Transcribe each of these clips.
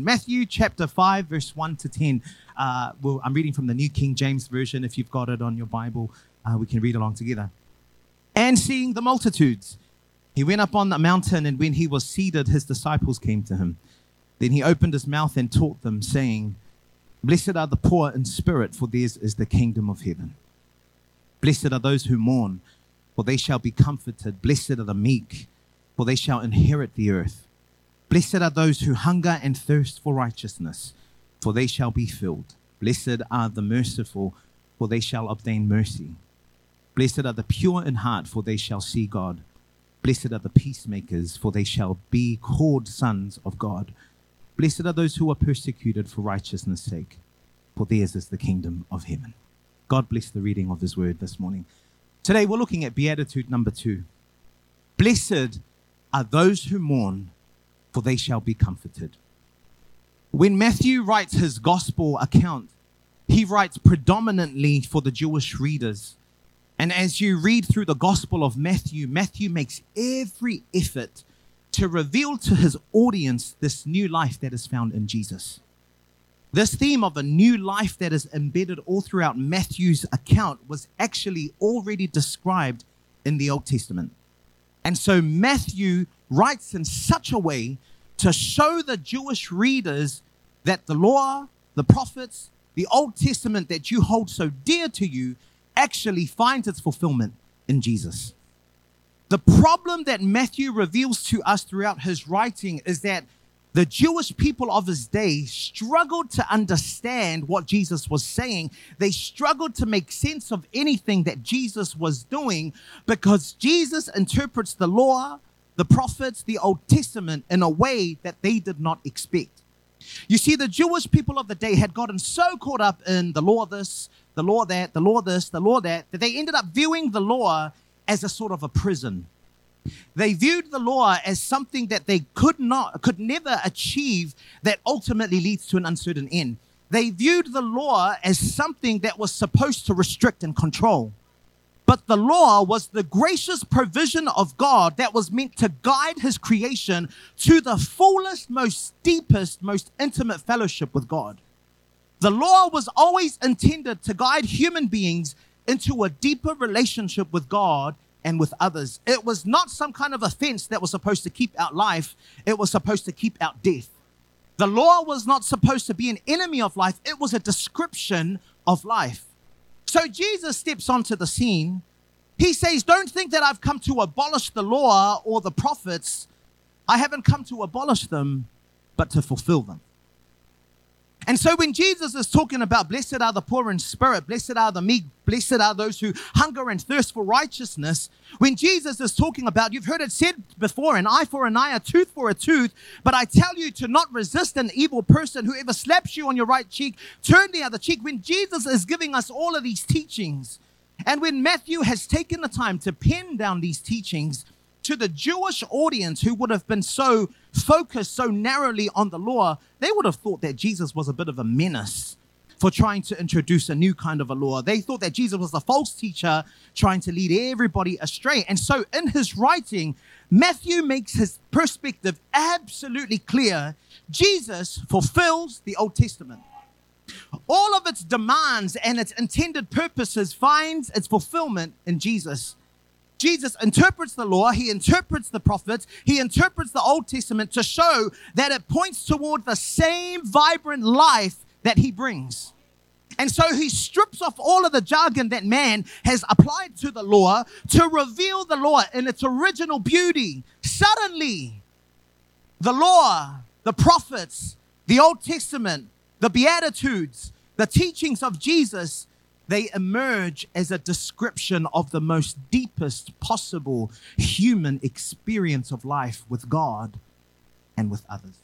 Matthew chapter 5, verse 1 to 10. Uh, well, I'm reading from the New King James Version. If you've got it on your Bible, uh, we can read along together. And seeing the multitudes, he went up on the mountain, and when he was seated, his disciples came to him. Then he opened his mouth and taught them, saying, Blessed are the poor in spirit, for theirs is the kingdom of heaven. Blessed are those who mourn, for they shall be comforted. Blessed are the meek, for they shall inherit the earth. Blessed are those who hunger and thirst for righteousness, for they shall be filled. Blessed are the merciful, for they shall obtain mercy. Blessed are the pure in heart, for they shall see God. Blessed are the peacemakers, for they shall be called sons of God. Blessed are those who are persecuted for righteousness' sake, for theirs is the kingdom of heaven. God bless the reading of his word this morning. Today we're looking at Beatitude number two. Blessed are those who mourn for they shall be comforted. When Matthew writes his gospel account, he writes predominantly for the Jewish readers. And as you read through the gospel of Matthew, Matthew makes every effort to reveal to his audience this new life that is found in Jesus. This theme of a new life that is embedded all throughout Matthew's account was actually already described in the Old Testament. And so Matthew writes in such a way to show the Jewish readers that the law, the prophets, the Old Testament that you hold so dear to you actually finds its fulfillment in Jesus. The problem that Matthew reveals to us throughout his writing is that the Jewish people of his day struggled to understand what Jesus was saying. They struggled to make sense of anything that Jesus was doing because Jesus interprets the law, the prophets, the Old Testament in a way that they did not expect. You see, the Jewish people of the day had gotten so caught up in the law this, the law that, the law this, the law that, that they ended up viewing the law as a sort of a prison. They viewed the law as something that they could not, could never achieve that ultimately leads to an uncertain end. They viewed the law as something that was supposed to restrict and control. But the law was the gracious provision of God that was meant to guide his creation to the fullest, most deepest, most intimate fellowship with God. The law was always intended to guide human beings into a deeper relationship with God and with others. It was not some kind of offense that was supposed to keep out life, it was supposed to keep out death. The law was not supposed to be an enemy of life, it was a description of life. So Jesus steps onto the scene. He says, Don't think that I've come to abolish the law or the prophets. I haven't come to abolish them, but to fulfill them. And so when Jesus is talking about blessed are the poor in spirit, blessed are the meek, blessed are those who hunger and thirst for righteousness, when Jesus is talking about, you've heard it said before, an eye for an eye, a tooth for a tooth, but I tell you to not resist an evil person. Whoever slaps you on your right cheek, turn the other cheek. When Jesus is giving us all of these teachings, and when Matthew has taken the time to pen down these teachings, to the Jewish audience who would have been so focused so narrowly on the law, they would have thought that Jesus was a bit of a menace for trying to introduce a new kind of a law. They thought that Jesus was a false teacher trying to lead everybody astray. And so in his writing, Matthew makes his perspective absolutely clear. Jesus fulfills the Old Testament. All of its demands and its intended purposes finds its fulfillment in Jesus. Jesus interprets the law, he interprets the prophets, he interprets the Old Testament to show that it points toward the same vibrant life that he brings. And so he strips off all of the jargon that man has applied to the law to reveal the law in its original beauty. Suddenly, the law, the prophets, the Old Testament, the Beatitudes, the teachings of Jesus they emerge as a description of the most deepest possible human experience of life with God and with others.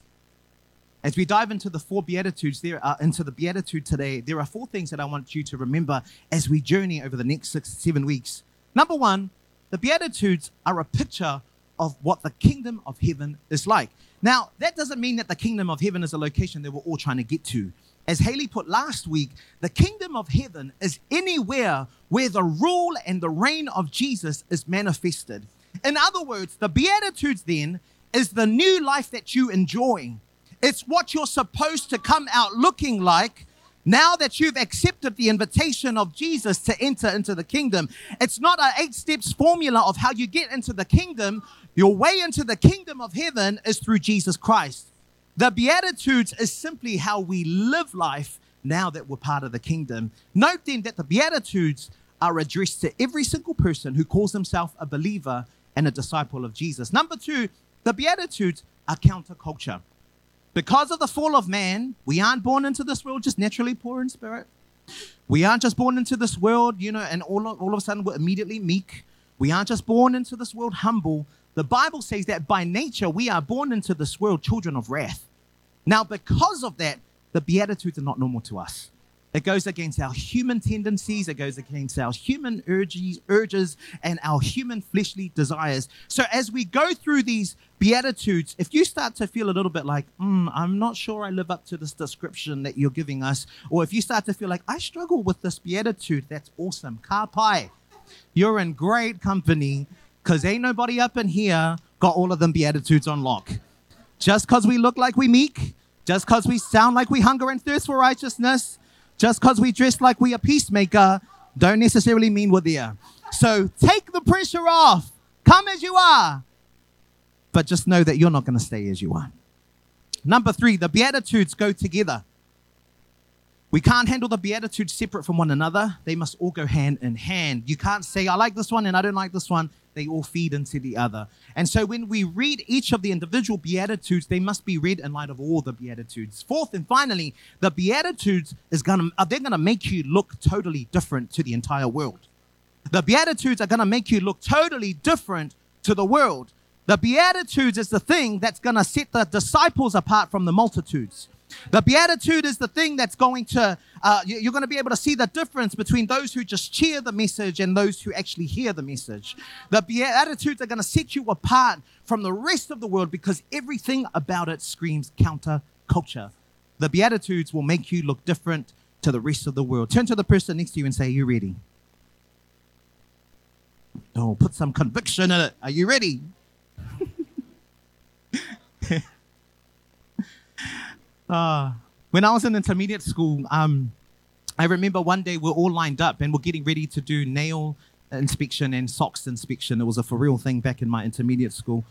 As we dive into the four beatitudes, there are, into the beatitude today, there are four things that I want you to remember as we journey over the next six, seven weeks. Number one, the beatitudes are a picture of what the kingdom of heaven is like. Now, that doesn't mean that the kingdom of heaven is a location that we're all trying to get to as Haley put last week, the kingdom of heaven is anywhere where the rule and the reign of Jesus is manifested. In other words, the Beatitudes then is the new life that you enjoy. It's what you're supposed to come out looking like now that you've accepted the invitation of Jesus to enter into the kingdom. It's not an eight steps formula of how you get into the kingdom. Your way into the kingdom of heaven is through Jesus Christ. The Beatitudes is simply how we live life now that we're part of the kingdom. Note then that the Beatitudes are addressed to every single person who calls himself a believer and a disciple of Jesus. Number two, the Beatitudes are counterculture. Because of the fall of man, we aren't born into this world just naturally poor in spirit. We aren't just born into this world, you know, and all of, all of a sudden we're immediately meek. We aren't just born into this world humble. The Bible says that by nature we are born into this world children of wrath. Now, because of that, the Beatitudes are not normal to us. It goes against our human tendencies, it goes against our human urges, urges and our human fleshly desires. So, as we go through these Beatitudes, if you start to feel a little bit like, mm, I'm not sure I live up to this description that you're giving us, or if you start to feel like, I struggle with this Beatitude, that's awesome. Kapai, you're in great company because ain't nobody up in here got all of them Beatitudes on lock. Just because we look like we meek, just because we sound like we hunger and thirst for righteousness, just because we dress like we a peacemaker, don't necessarily mean we're there. So take the pressure off. Come as you are. But just know that you're not going to stay as you are. Number three, the Beatitudes go together. We can't handle the Beatitudes separate from one another. They must all go hand in hand. You can't say, I like this one and I don't like this one they all feed into the other. And so when we read each of the individual Beatitudes, they must be read in light of all the Beatitudes. Fourth and finally, the Beatitudes is gonna are they gonna make you look totally different to the entire world. The Beatitudes are gonna make you look totally different to the world. The Beatitudes is the thing that's gonna set the disciples apart from the multitudes. The beatitude is the thing that's going to, uh, you're going to be able to see the difference between those who just cheer the message and those who actually hear the message. The beatitudes are going to set you apart from the rest of the world because everything about it screams counter culture. The beatitudes will make you look different to the rest of the world. Turn to the person next to you and say, Are you ready? Oh, put some conviction in it. Are you ready? Uh, when I was in intermediate school, um, I remember one day we're all lined up and we're getting ready to do nail inspection and socks inspection. It was a for real thing back in my intermediate school.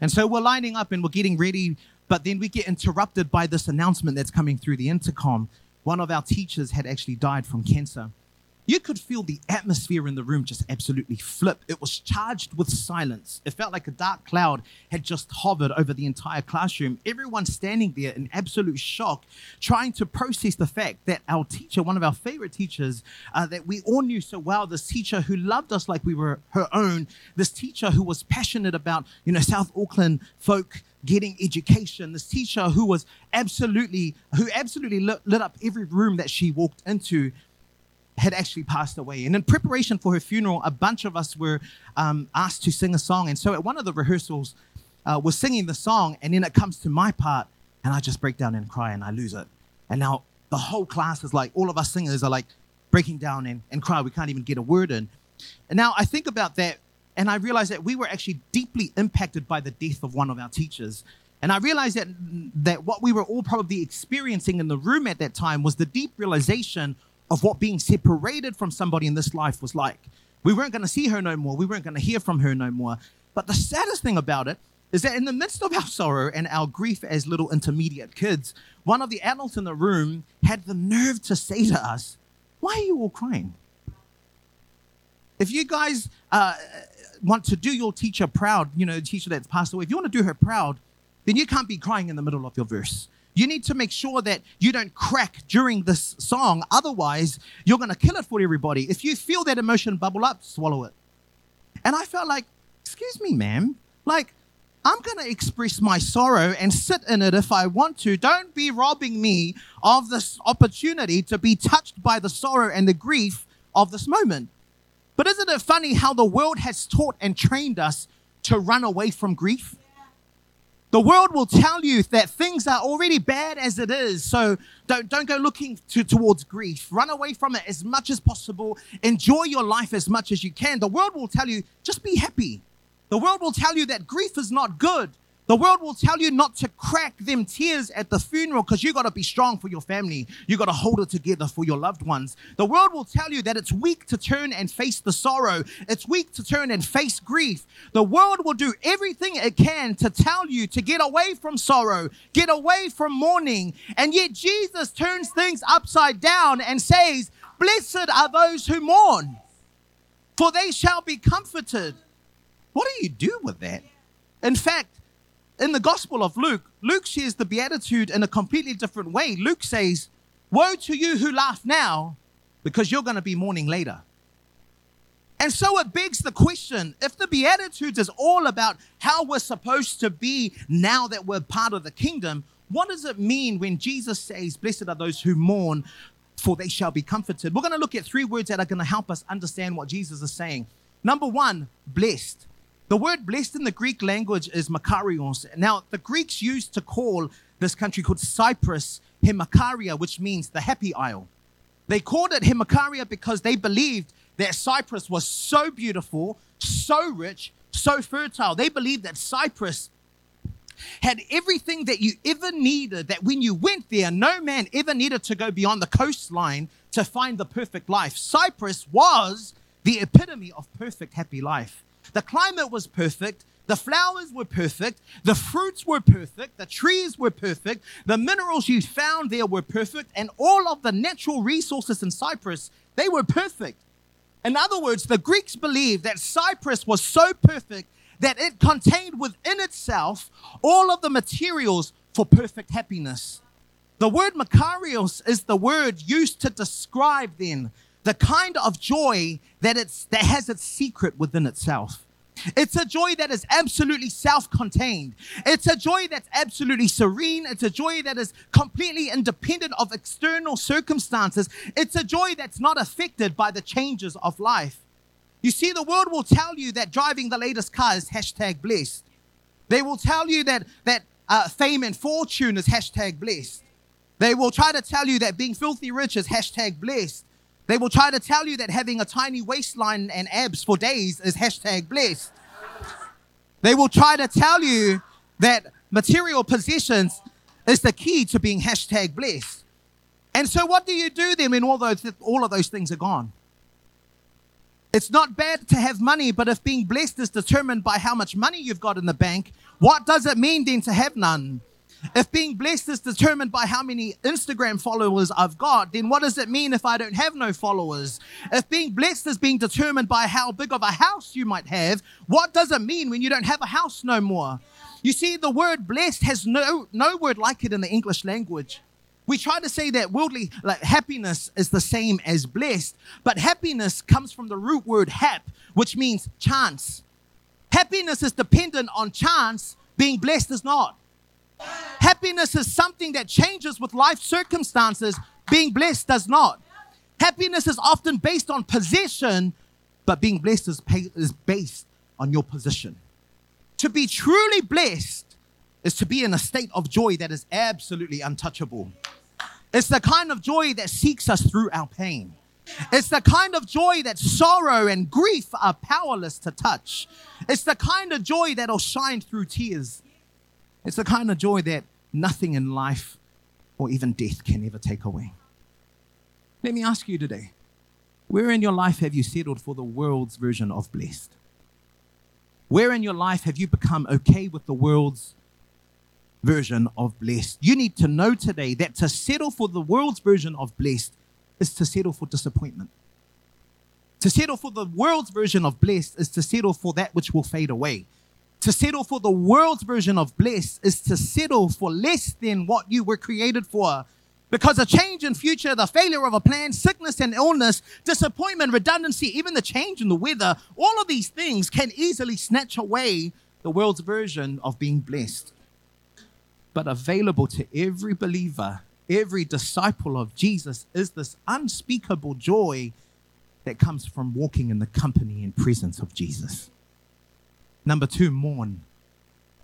And so we're lining up and we're getting ready, but then we get interrupted by this announcement that's coming through the intercom. One of our teachers had actually died from cancer. You could feel the atmosphere in the room just absolutely flip. It was charged with silence. It felt like a dark cloud had just hovered over the entire classroom. Everyone standing there in absolute shock, trying to process the fact that our teacher, one of our favorite teachers, uh, that we all knew so well, this teacher who loved us like we were her own, this teacher who was passionate about, you know, South Auckland folk getting education this teacher who was absolutely who absolutely lit, lit, up every room that she walked into had actually passed away. And in preparation for her funeral, a bunch of us were um, asked to sing a song. And so at one of the rehearsals, uh, we're singing the song, and then it comes to my part, and I just break down and cry and I lose it. And now the whole class is like, all of us singers are like breaking down and, and cry. We can't even get a word in. And now I think about that, and I realize that we were actually deeply impacted by the death of one of our teachers. And I realized that, that what we were all probably experiencing in the room at that time was the deep realization of what being separated from somebody in this life was like. We weren't going to see her no more. We weren't going to hear from her no more. But the saddest thing about it is that in the midst of our sorrow and our grief as little intermediate kids, one of the adults in the room had the nerve to say to us, Why are you all crying? If you guys uh, want to do your teacher proud, you know, the teacher that's passed away, if you want to do her proud, then you can't be crying in the middle of your verse. You need to make sure that you don't crack during this song. Otherwise, you're going to kill it for everybody. If you feel that emotion bubble up, swallow it. And I felt like, excuse me, ma'am. Like, I'm going to express my sorrow and sit in it if I want to. Don't be robbing me of this opportunity to be touched by the sorrow and the grief of this moment. But isn't it funny how the world has taught and trained us to run away from grief? The world will tell you that things are already bad as it is. So don't, don't go looking to, towards grief. Run away from it as much as possible. Enjoy your life as much as you can. The world will tell you, just be happy. The world will tell you that grief is not good. The world will tell you not to crack them tears at the funeral because you got to be strong for your family. You got to hold it together for your loved ones. The world will tell you that it's weak to turn and face the sorrow. It's weak to turn and face grief. The world will do everything it can to tell you to get away from sorrow, get away from mourning. And yet Jesus turns things upside down and says, Blessed are those who mourn, for they shall be comforted. What do you do with that? In fact, in the Gospel of Luke, Luke shares the Beatitude in a completely different way. Luke says, Woe to you who laugh now, because you're going to be mourning later. And so it begs the question if the Beatitudes is all about how we're supposed to be now that we're part of the kingdom, what does it mean when Jesus says, Blessed are those who mourn, for they shall be comforted? We're going to look at three words that are going to help us understand what Jesus is saying. Number one, blessed. The word blessed in the Greek language is makarios. Now, the Greeks used to call this country called Cyprus Himakaria, which means the happy isle. They called it Himakaria because they believed that Cyprus was so beautiful, so rich, so fertile. They believed that Cyprus had everything that you ever needed, that when you went there, no man ever needed to go beyond the coastline to find the perfect life. Cyprus was the epitome of perfect, happy life. The climate was perfect. The flowers were perfect. The fruits were perfect. The trees were perfect. The minerals you found there were perfect. And all of the natural resources in Cyprus, they were perfect. In other words, the Greeks believed that Cyprus was so perfect that it contained within itself all of the materials for perfect happiness. The word Makarios is the word used to describe then the kind of joy that it's that has its secret within itself. It's a joy that is absolutely self contained. It's a joy that's absolutely serene. It's a joy that is completely independent of external circumstances. It's a joy that's not affected by the changes of life. You see, the world will tell you that driving the latest car is hashtag blessed. They will tell you that, that uh, fame and fortune is hashtag blessed. They will try to tell you that being filthy rich is hashtag blessed. They will try to tell you that having a tiny waistline and abs for days is hashtag blessed. They will try to tell you that material possessions is the key to being hashtag blessed. And so, what do you do then when all, those, all of those things are gone? It's not bad to have money, but if being blessed is determined by how much money you've got in the bank, what does it mean then to have none? If being blessed is determined by how many Instagram followers I've got, then what does it mean if I don't have no followers? If being blessed is being determined by how big of a house you might have, what does it mean when you don't have a house no more? You see, the word blessed has no, no word like it in the English language. We try to say that worldly like happiness is the same as blessed, but happiness comes from the root word hap, which means chance. Happiness is dependent on chance, being blessed is not. Happiness is something that changes with life circumstances, being blessed does not. Happiness is often based on possession, but being blessed is, pay, is based on your position. To be truly blessed is to be in a state of joy that is absolutely untouchable. It's the kind of joy that seeks us through our pain. It's the kind of joy that sorrow and grief are powerless to touch. It's the kind of joy that'll shine through tears. It's the kind of joy that nothing in life or even death can ever take away. Let me ask you today where in your life have you settled for the world's version of blessed? Where in your life have you become okay with the world's version of blessed? You need to know today that to settle for the world's version of blessed is to settle for disappointment. To settle for the world's version of blessed is to settle for that which will fade away. To settle for the world's version of bliss is to settle for less than what you were created for. Because a change in future, the failure of a plan, sickness and illness, disappointment, redundancy, even the change in the weather, all of these things can easily snatch away the world's version of being blessed. But available to every believer, every disciple of Jesus, is this unspeakable joy that comes from walking in the company and presence of Jesus. Number two, mourn.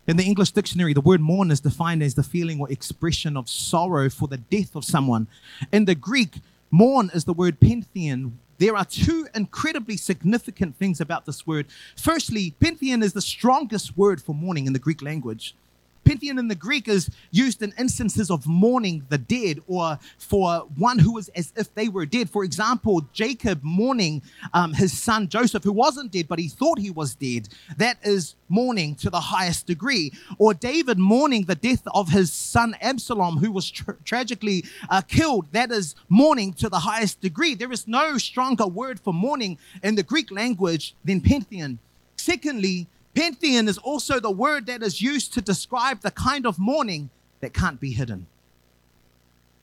In the English dictionary, the word mourn is defined as the feeling or expression of sorrow for the death of someone. In the Greek, mourn is the word pentheon. There are two incredibly significant things about this word. Firstly, pentheon is the strongest word for mourning in the Greek language. Pantheon in the Greek is used in instances of mourning the dead or for one who is as if they were dead. For example, Jacob mourning um, his son Joseph, who wasn't dead, but he thought he was dead. That is mourning to the highest degree. Or David mourning the death of his son Absalom, who was tra- tragically uh, killed. That is mourning to the highest degree. There is no stronger word for mourning in the Greek language than Pantheon. Secondly, Pantheon is also the word that is used to describe the kind of mourning that can't be hidden.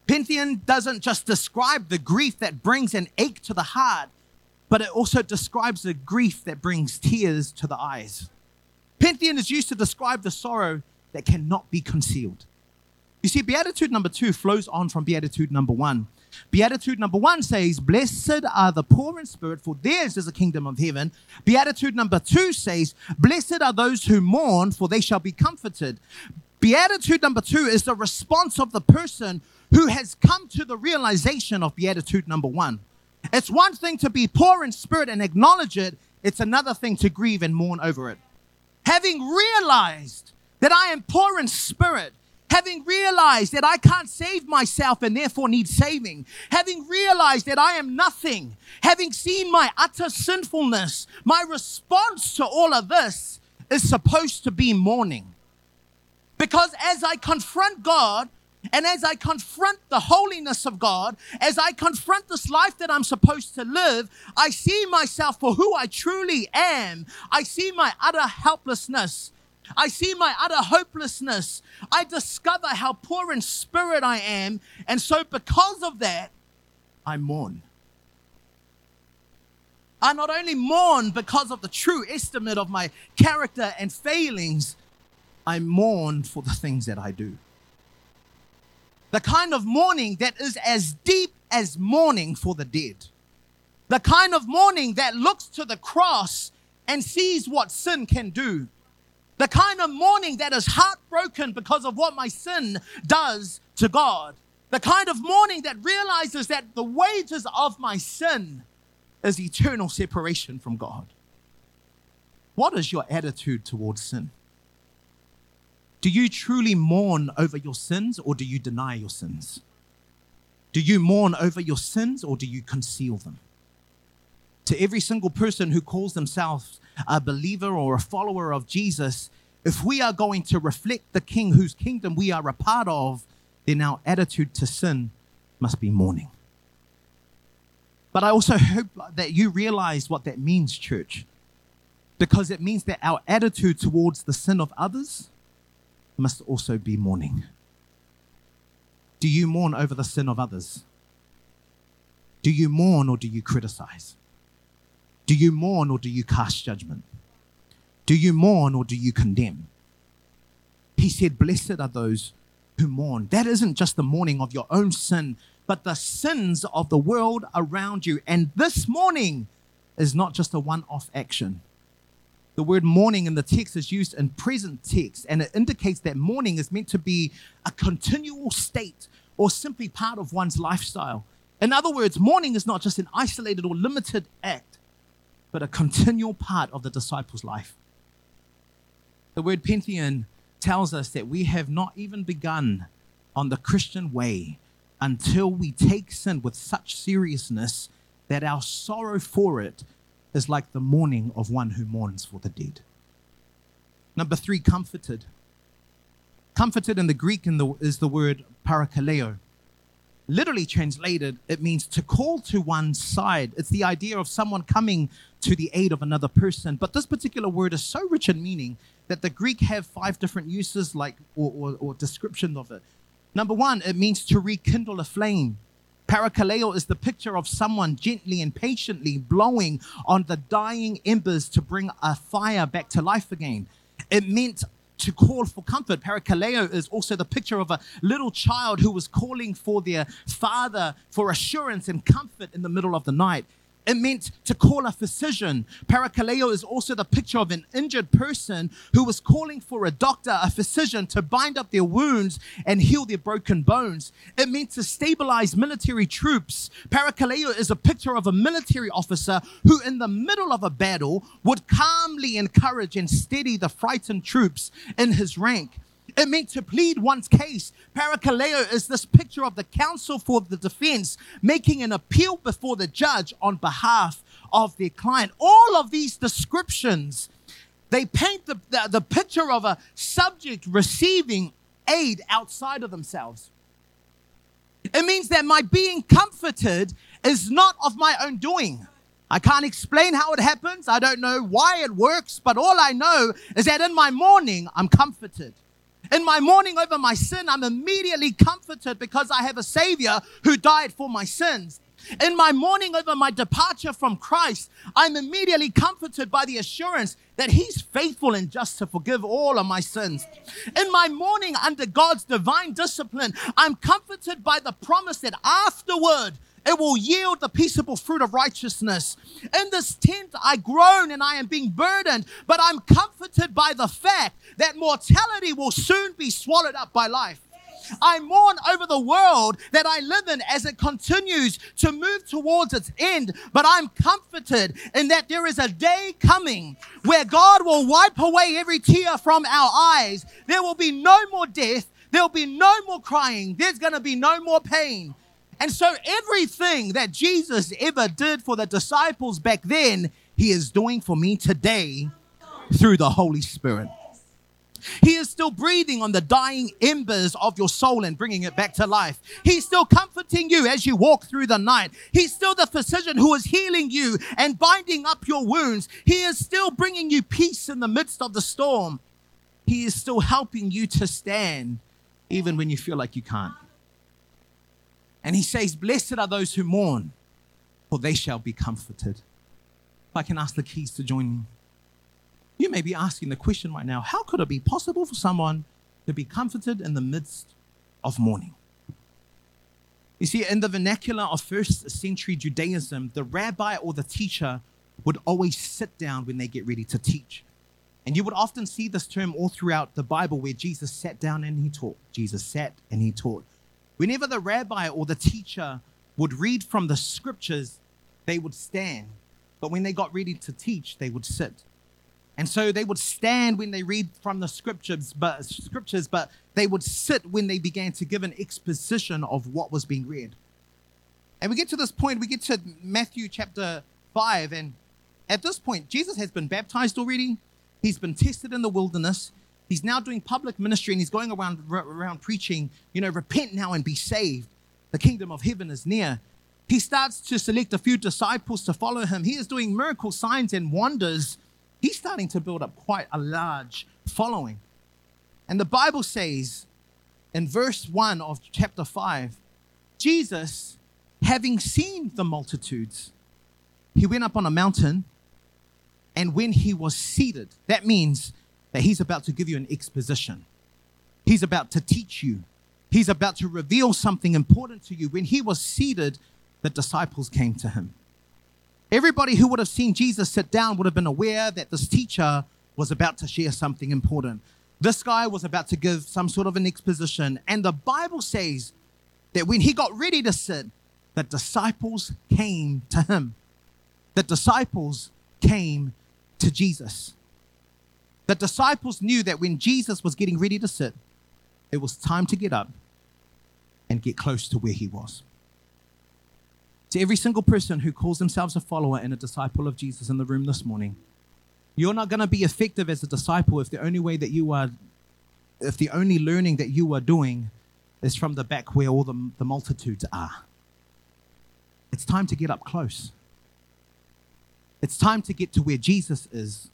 Pantheon doesn't just describe the grief that brings an ache to the heart, but it also describes the grief that brings tears to the eyes. Pantheon is used to describe the sorrow that cannot be concealed. You see, Beatitude number two flows on from Beatitude number one. Beatitude number one says, Blessed are the poor in spirit, for theirs is the kingdom of heaven. Beatitude number two says, Blessed are those who mourn, for they shall be comforted. Beatitude number two is the response of the person who has come to the realization of Beatitude number one. It's one thing to be poor in spirit and acknowledge it, it's another thing to grieve and mourn over it. Having realized that I am poor in spirit, having realized that I can't save myself and therefore need saving, having realized that I am nothing, having seen my utter sinfulness, my response to all of this is supposed to be mourning. Because as I confront God, and as I confront the holiness of God, as I confront this life that I'm supposed to live, I see myself for who I truly am. I see my utter helplessness. I see my utter hopelessness. I discover how poor in spirit I am. And so, because of that, I mourn. I not only mourn because of the true estimate of my character and failings, I mourn for the things that I do. The kind of mourning that is as deep as mourning for the dead. The kind of mourning that looks to the cross and sees what sin can do the kind of mourning that is heartbroken because of what my sin does to God. The kind of mourning that realizes that the wages of my sin is eternal separation from God. What is your attitude towards sin? Do you truly mourn over your sins or do you deny your sins? Do you mourn over your sins or do you conceal them? To every single person who calls themselves a believer or a follower of Jesus, if we are going to reflect the King whose kingdom we are a part of, then our attitude to sin must be mourning. But I also hope that you realize what that means, church, because it means that our attitude towards the sin of others must also be mourning. Do you mourn over the sin of others? Do you mourn or do you criticize? Do you mourn or do you cast judgment? Do you mourn or do you condemn? He said, Blessed are those who mourn. That isn't just the mourning of your own sin, but the sins of the world around you. And this mourning is not just a one off action. The word mourning in the text is used in present text, and it indicates that mourning is meant to be a continual state or simply part of one's lifestyle. In other words, mourning is not just an isolated or limited act, but a continual part of the disciple's life. The word pantheon tells us that we have not even begun on the Christian way until we take sin with such seriousness that our sorrow for it is like the mourning of one who mourns for the dead. Number three, comforted. Comforted in the Greek in the, is the word parakaleo. Literally translated, it means to call to one's side. It's the idea of someone coming to the aid of another person. But this particular word is so rich in meaning that the Greek have five different uses, like or, or, or descriptions of it. Number one, it means to rekindle a flame. Parakaleo is the picture of someone gently and patiently blowing on the dying embers to bring a fire back to life again. It meant to call for comfort. Parakaleo is also the picture of a little child who was calling for their father for assurance and comfort in the middle of the night. It meant to call a physician. Parakaleo is also the picture of an injured person who was calling for a doctor, a physician, to bind up their wounds and heal their broken bones. It meant to stabilize military troops. Parakaleo is a picture of a military officer who, in the middle of a battle, would calmly encourage and steady the frightened troops in his rank. It meant to plead one's case. Parakaleo is this picture of the counsel for the defense making an appeal before the judge on behalf of their client. All of these descriptions, they paint the, the, the picture of a subject receiving aid outside of themselves. It means that my being comforted is not of my own doing. I can't explain how it happens. I don't know why it works, but all I know is that in my mourning, I'm comforted. In my mourning over my sin, I'm immediately comforted because I have a Savior who died for my sins. In my mourning over my departure from Christ, I'm immediately comforted by the assurance that He's faithful and just to forgive all of my sins. In my mourning under God's divine discipline, I'm comforted by the promise that afterward, it will yield the peaceable fruit of righteousness. In this tent, I groan and I am being burdened, but I'm comforted by the fact that mortality will soon be swallowed up by life. I mourn over the world that I live in as it continues to move towards its end. But I'm comforted in that there is a day coming where God will wipe away every tear from our eyes. There will be no more death. There'll be no more crying. There's going to be no more pain. And so everything that Jesus ever did for the disciples back then, he is doing for me today through the Holy Spirit. He is still breathing on the dying embers of your soul and bringing it back to life. He's still comforting you as you walk through the night. He's still the physician who is healing you and binding up your wounds. He is still bringing you peace in the midst of the storm. He is still helping you to stand even when you feel like you can't. And he says, Blessed are those who mourn, for they shall be comforted. If I can ask the keys to join me. You may be asking the question right now how could it be possible for someone to be comforted in the midst of mourning? You see, in the vernacular of first century Judaism, the rabbi or the teacher would always sit down when they get ready to teach. And you would often see this term all throughout the Bible where Jesus sat down and he taught. Jesus sat and he taught. Whenever the rabbi or the teacher would read from the scriptures, they would stand. But when they got ready to teach, they would sit. And so they would stand when they read from the scriptures, but scriptures, but they would sit when they began to give an exposition of what was being read. And we get to this point, we get to Matthew chapter 5, and at this point, Jesus has been baptized already. He's been tested in the wilderness. He's now doing public ministry and he's going around, around preaching, you know, repent now and be saved. The kingdom of heaven is near. He starts to select a few disciples to follow him. He is doing miracle signs and wonders. He's starting to build up quite a large following. And the Bible says in verse 1 of chapter 5 Jesus, having seen the multitudes, he went up on a mountain. And when he was seated, that means that he's about to give you an exposition. He's about to teach you. He's about to reveal something important to you. When he was seated, the disciples came to him. Everybody who would have seen Jesus sit down would have been aware that this teacher was about to share something important. This guy was about to give some sort of an exposition. And the Bible says that when he got ready to sit, the disciples came to him. The disciples came to Jesus. The disciples knew that when Jesus was getting ready to sit, it was time to get up and get close to where he was. To every single person who calls themselves a follower and a disciple of Jesus in the room this morning, you're not going to be effective as a disciple if the only way that you are, if the only learning that you are doing is from the back where all the, the multitudes are. It's time to get up close. It's time to get to where Jesus is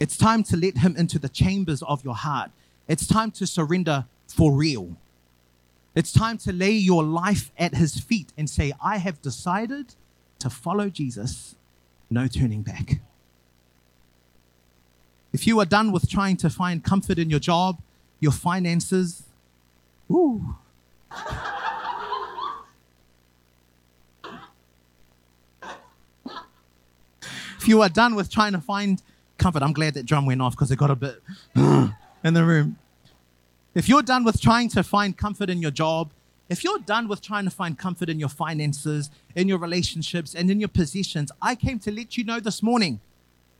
it's time to let Him into the chambers of your heart. It's time to surrender for real. It's time to lay your life at His feet and say, I have decided to follow Jesus, no turning back. If you are done with trying to find comfort in your job, your finances, ooh. if you are done with trying to find comfort. I'm glad that drum went off because it got a bit in the room. If you're done with trying to find comfort in your job, if you're done with trying to find comfort in your finances, in your relationships, and in your possessions, I came to let you know this morning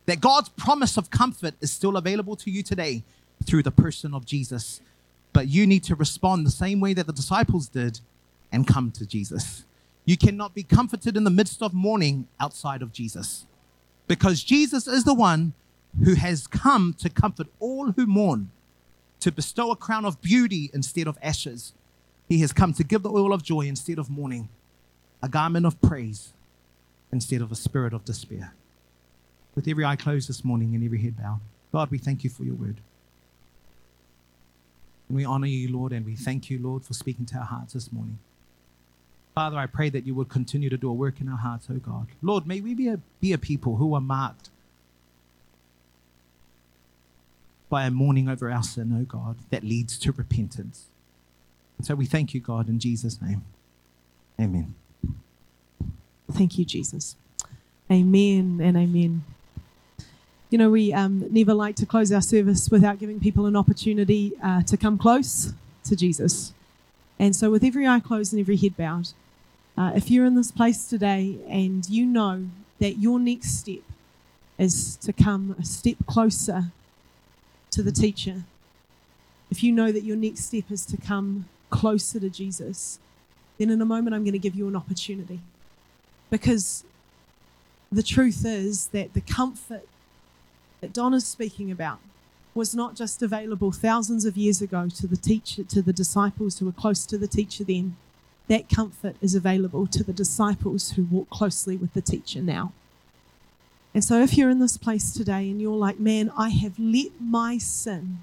that God's promise of comfort is still available to you today through the person of Jesus. But you need to respond the same way that the disciples did and come to Jesus. You cannot be comforted in the midst of mourning outside of Jesus because Jesus is the one who has come to comfort all who mourn, to bestow a crown of beauty instead of ashes. He has come to give the oil of joy instead of mourning, a garment of praise instead of a spirit of despair. With every eye closed this morning and every head bowed, God, we thank you for your word. And we honor you, Lord, and we thank you, Lord, for speaking to our hearts this morning. Father, I pray that you would continue to do a work in our hearts, oh God. Lord, may we be a, be a people who are marked by a mourning over our sin, oh God, that leads to repentance. So we thank you, God, in Jesus' name. Amen. Thank you, Jesus. Amen and amen. You know, we um, never like to close our service without giving people an opportunity uh, to come close to Jesus. And so, with every eye closed and every head bowed, uh, if you're in this place today and you know that your next step is to come a step closer to the teacher, if you know that your next step is to come closer to Jesus, then in a moment I'm going to give you an opportunity. Because the truth is that the comfort that Don is speaking about was not just available thousands of years ago to the teacher, to the disciples who were close to the teacher then. That comfort is available to the disciples who walk closely with the teacher now. And so, if you're in this place today and you're like, man, I have let my sin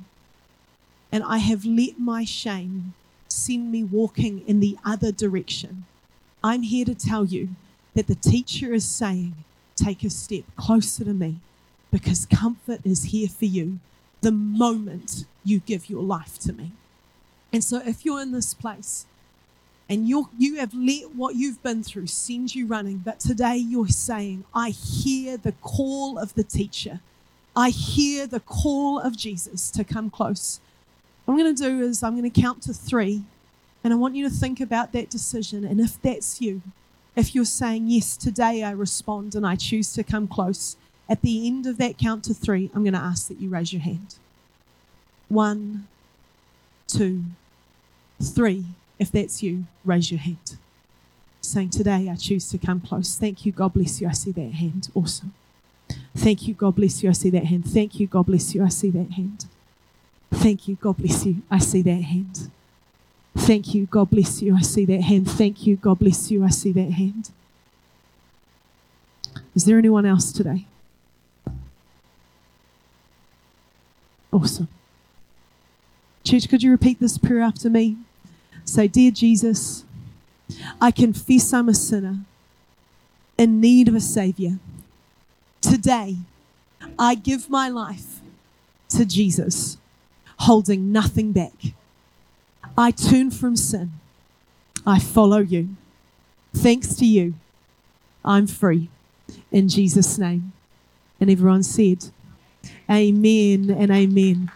and I have let my shame send me walking in the other direction, I'm here to tell you that the teacher is saying, take a step closer to me because comfort is here for you the moment you give your life to me. And so, if you're in this place and you you have let what you've been through send you running, but today you're saying, I hear the call of the teacher. I hear the call of Jesus to come close. What I'm going to do is I'm going to count to three, and I want you to think about that decision. And if that's you, if you're saying, Yes, today I respond and I choose to come close, at the end of that count to three, I'm going to ask that you raise your hand. One, two, three. If that's you, raise your hand. Saying, Today I choose to come close. Thank you. God bless you. I see that hand. Awesome. Thank you. God bless you. I see that hand. Thank you. God bless you. I see that hand. Thank you. God bless you. I see that hand. Thank you. God bless you. I see that hand. Thank you. God bless you. I see that hand. Is there anyone else today? Awesome. Church, could you repeat this prayer after me? Say, Dear Jesus, I confess I'm a sinner in need of a Savior. Today, I give my life to Jesus, holding nothing back. I turn from sin. I follow you. Thanks to you, I'm free. In Jesus' name. And everyone said, Amen and amen.